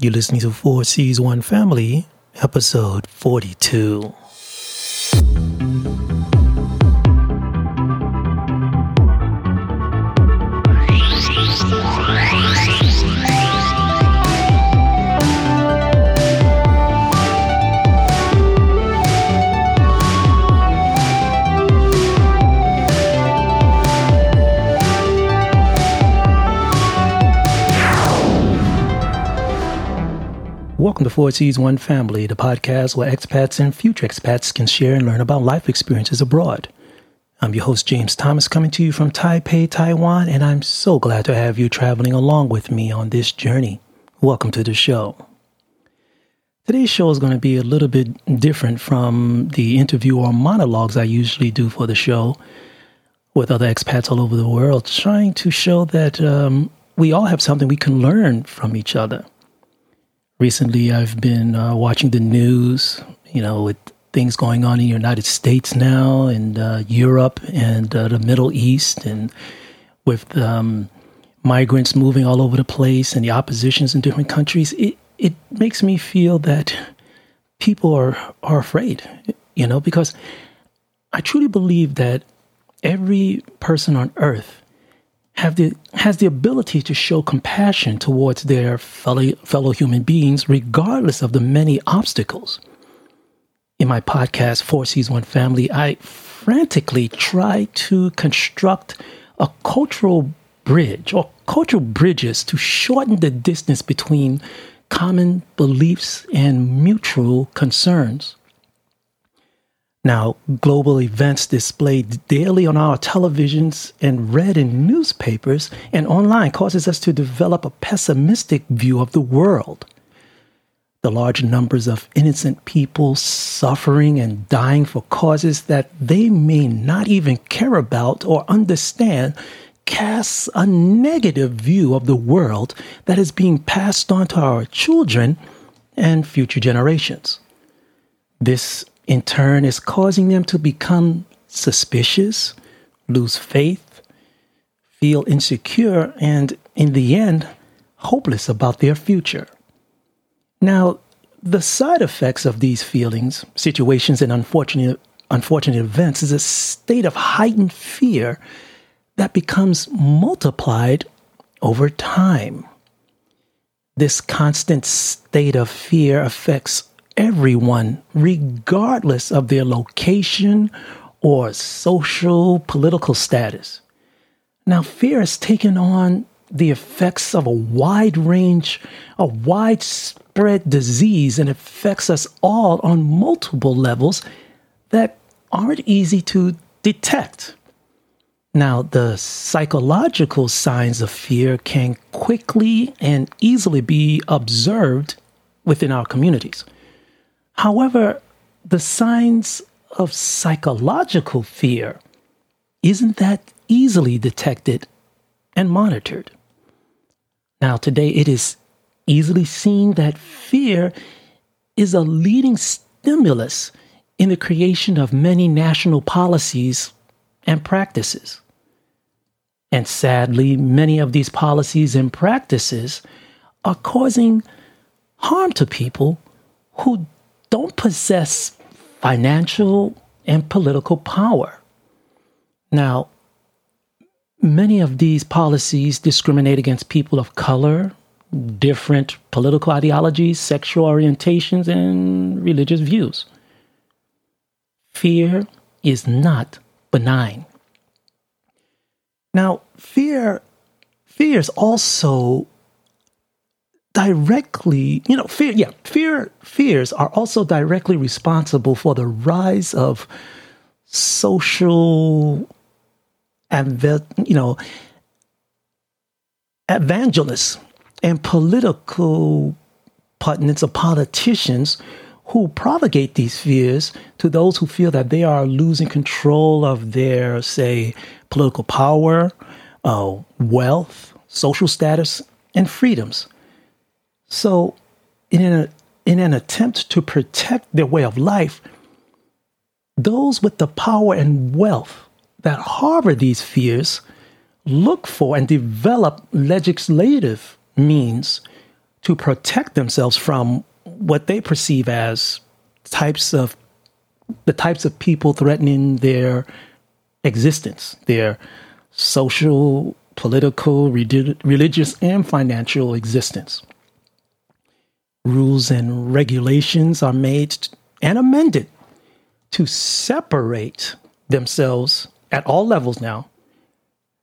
You're listening to Four Seas One Family, episode 42. Welcome to Four Seas One Family, the podcast where expats and future expats can share and learn about life experiences abroad. I'm your host, James Thomas, coming to you from Taipei, Taiwan, and I'm so glad to have you traveling along with me on this journey. Welcome to the show. Today's show is going to be a little bit different from the interview or monologues I usually do for the show with other expats all over the world, trying to show that um, we all have something we can learn from each other recently I've been uh, watching the news, you know, with things going on in the United States now and uh, Europe and uh, the Middle East and with um, migrants moving all over the place and the oppositions in different countries, it, it makes me feel that people are, are afraid, you know, because I truly believe that every person on earth have the has the ability to show compassion towards their fellow fellow human beings regardless of the many obstacles. In my podcast Four Seas One Family, I frantically try to construct a cultural bridge or cultural bridges to shorten the distance between common beliefs and mutual concerns. Now, global events displayed daily on our televisions and read in newspapers and online causes us to develop a pessimistic view of the world. The large numbers of innocent people suffering and dying for causes that they may not even care about or understand casts a negative view of the world that is being passed on to our children and future generations. This in turn is causing them to become suspicious, lose faith, feel insecure, and in the end, hopeless about their future. Now, the side effects of these feelings, situations, and unfortunate, unfortunate events is a state of heightened fear that becomes multiplied over time. This constant state of fear affects everyone, regardless of their location or social political status. Now, fear has taken on the effects of a wide range, a widespread disease, and affects us all on multiple levels that aren't easy to detect. Now, the psychological signs of fear can quickly and easily be observed within our communities. However, the signs of psychological fear isn't that easily detected and monitored. Now, today it is easily seen that fear is a leading stimulus in the creation of many national policies and practices. And sadly, many of these policies and practices are causing harm to people who don't possess financial and political power. Now, many of these policies discriminate against people of color, different political ideologies, sexual orientations, and religious views. Fear is not benign. Now, fear fear is also directly, you know, fear, yeah, fear, fears are also directly responsible for the rise of social, and you know, evangelists and political pundits or politicians who propagate these fears to those who feel that they are losing control of their, say, political power, uh, wealth, social status, and freedoms. So, in an, in an attempt to protect their way of life, those with the power and wealth that harbor these fears look for and develop legislative means to protect themselves from what they perceive as types of the types of people threatening their existence, their social, political, religious, and financial existence. Rules and regulations are made and amended to separate themselves at all levels now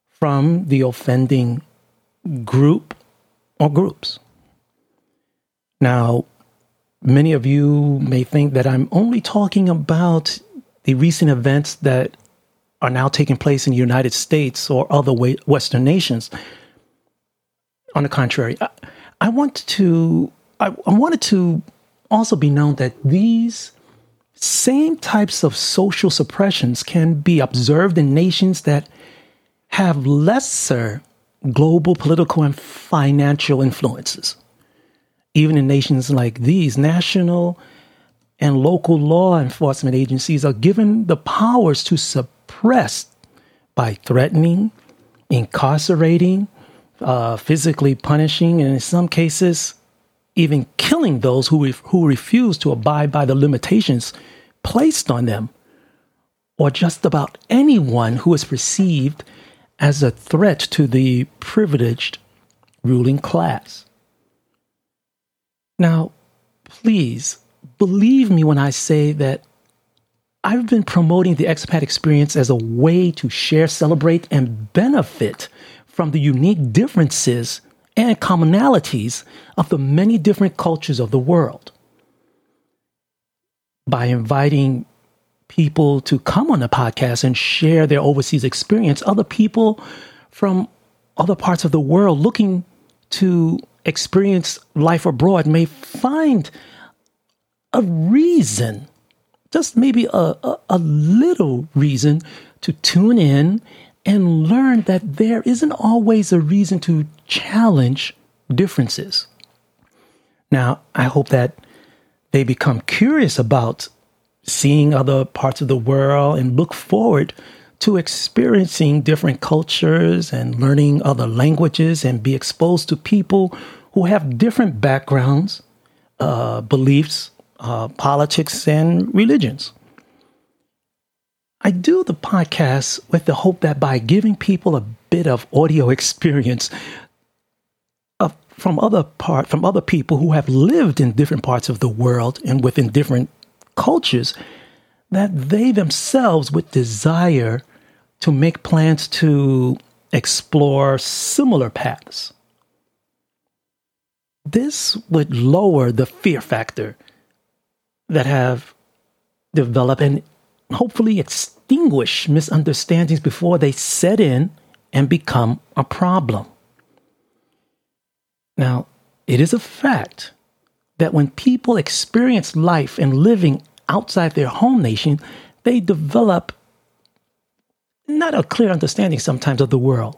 from the offending group or groups. Now, many of you may think that I'm only talking about the recent events that are now taking place in the United States or other Western nations. On the contrary, I, I want to I, I wanted to also be known that these same types of social suppressions can be observed in nations that have lesser global political and financial influences. Even in nations like these, national and local law enforcement agencies are given the powers to suppress by threatening, incarcerating, uh, physically punishing, and in some cases, even killing those who, who refuse to abide by the limitations placed on them, or just about anyone who is perceived as a threat to the privileged ruling class. Now, please believe me when I say that I've been promoting the expat experience as a way to share, celebrate, and benefit from the unique differences and commonalities of the many different cultures of the world. By inviting people to come on the podcast and share their overseas experience, other people from other parts of the world looking to experience life abroad may find a reason, just maybe a, a, a, little reason to tune in and learn that there isn't always a reason to challenge differences. Now, I hope that they become curious about seeing other parts of the world and look forward to experiencing different cultures and learning other languages and be exposed to people who have different backgrounds, uh, beliefs, uh, politics, and religions. I do the podcast with the hope that by giving people a bit of audio experience of, from other part from other people who have lived in different parts of the world and within different cultures, that they themselves would desire to make plans to explore similar paths. This would lower the fear factor that have developed and hopefully extinguish misunderstandings before they set in and become a problem. Now, it is a fact that when people experience life and living outside their home nation, they develop not a clear understanding sometimes of the world.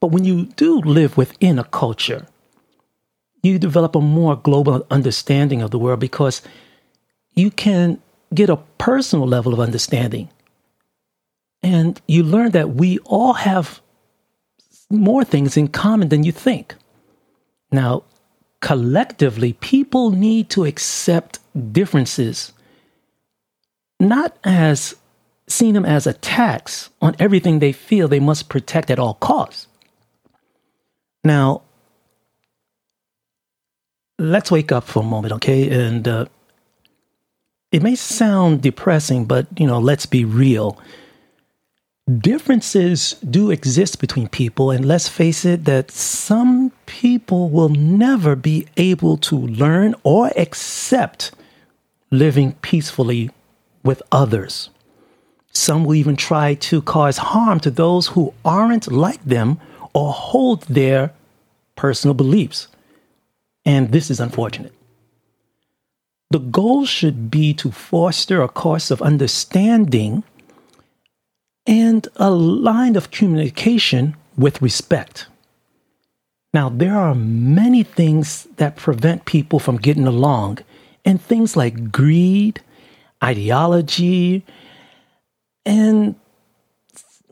But when you do live within a culture, you develop a more global understanding of the world because you can get a personal level of understanding. And you learn that we all have more things in common than you think. Now, collectively, people need to accept differences, not as seeing them as attacks on everything they feel they must protect at all costs. Now, let's wake up for a moment, okay? And uh, it may sound depressing, but you know, let's be real. Differences do exist between people, and let's face it, that some people will never be able to learn or accept living peacefully with others. Some will even try to cause harm to those who aren't like them or hold their personal beliefs. And this is unfortunate. The goal should be to foster a course of understanding and a line of communication with respect. Now, there are many things that prevent people from getting along, and things like greed, ideology, and,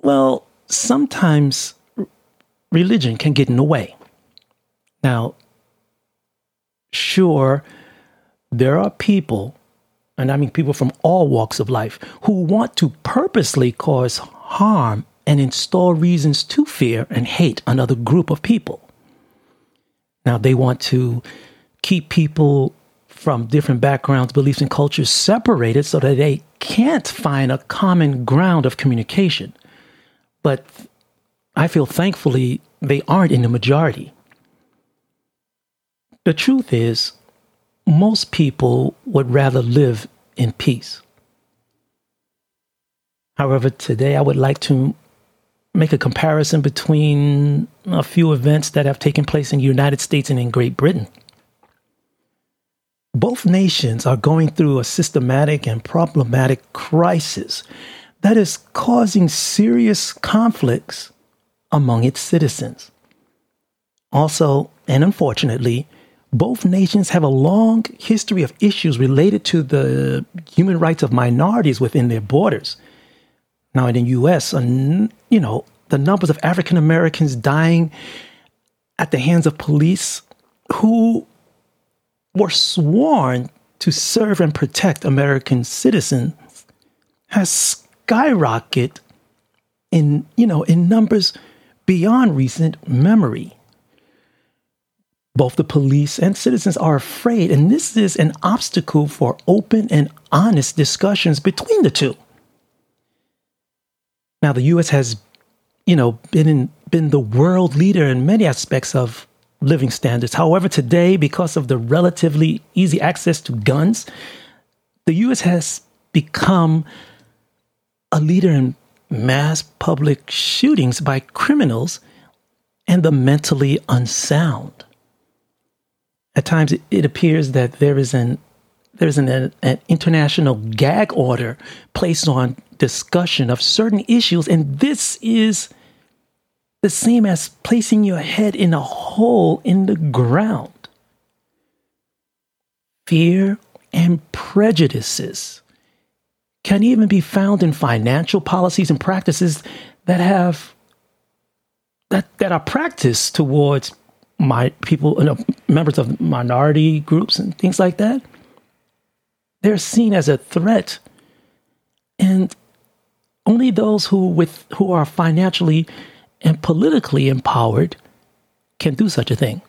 well, sometimes religion can get in the way. Now, sure, there are people, and I mean people from all walks of life, who want to purposely cause harm and install reasons to fear and hate another group of people. Now, they want to keep people from different backgrounds, beliefs, and cultures separated so that they can't find a common ground of communication. But I feel thankfully they aren't in the majority. The truth is, most people would rather live in peace. However, today I would like to make a comparison between a few events that have taken place in the United States and in Great Britain. Both nations are going through a systematic and problematic crisis that is causing serious conflicts among its citizens. Also, and unfortunately, both nations have a long history of issues related to the human rights of minorities within their borders. Now, in the U.S., you know, the numbers of African Americans dying at the hands of police who were sworn to serve and protect American citizens has skyrocketed in, you know, in numbers beyond recent memory. Both the police and citizens are afraid, and this is an obstacle for open and honest discussions between the two. Now, the U.S. has, you know, been in, been the world leader in many aspects of living standards. However, today, because of the relatively easy access to guns, the U.S. has become a leader in mass public shootings by criminals and the mentally unsound. At times, it, appears that there is an there's an, an, international gag order placed on discussion of certain issues, and this is the same as placing your head in a hole in the ground. Fear and prejudices can even be found in financial policies and practices that have that that are practiced towards my people, you know, members of minority groups and things like that. They're seen as a threat, and only those who with who are financially and politically empowered can do such a thing.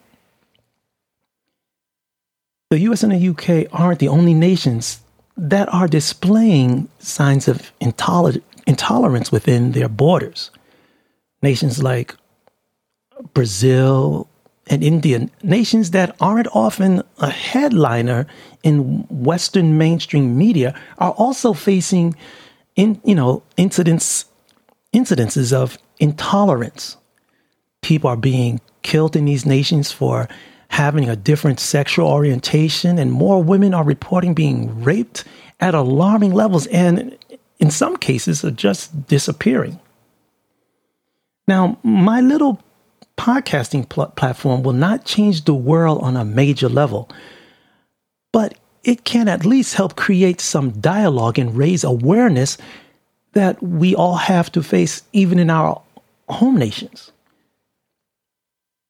The US and the UK aren't the only nations that are displaying signs of intoler- intolerance within their borders. Nations like Brazil and India, nations that aren't often a headliner in Western mainstream media, are also facing, in you know, incidents, incidences of intolerance. People are being killed in these nations for having a different sexual orientation, and more women are reporting being raped at alarming levels, and in some cases, are just disappearing. Now, my little podcasting pl- platform will not change the world on a major level, but it can at least help create some dialogue and raise awareness that we all have to face, even in our home nations.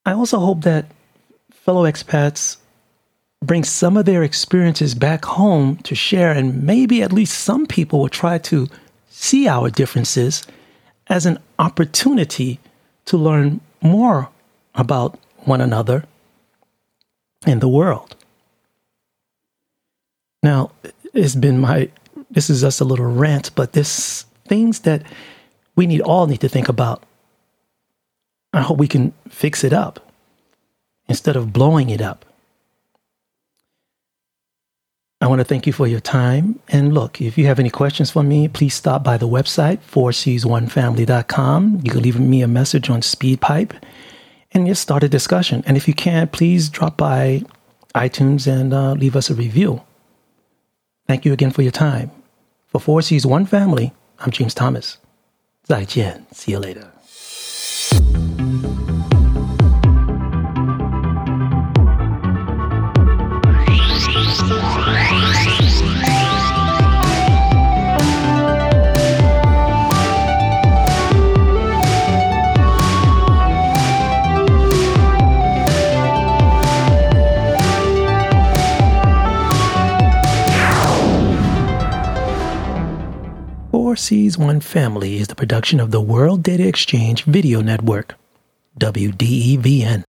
I also hope that fellow expats bring some of their experiences back home to share, and maybe at least some people will try to see our differences as an opportunity to learn more about one another and the world. Now, it's been my, this is just a little rant, but this things that we need all need to think about. I hope we can fix it up instead of blowing it up. I want to thank you for your time. And look, if you have any questions for me, please stop by the website, 4cs1family.com. You can leave me a message on SpeakPipe and just start a discussion. And if you can, please drop by iTunes and uh, leave us a review. Thank you again for your time. For Four Seas One Family, I'm James Thomas. 再见. See you later. Seas One Family is the production of the World Data Exchange Video Network, WDEVN.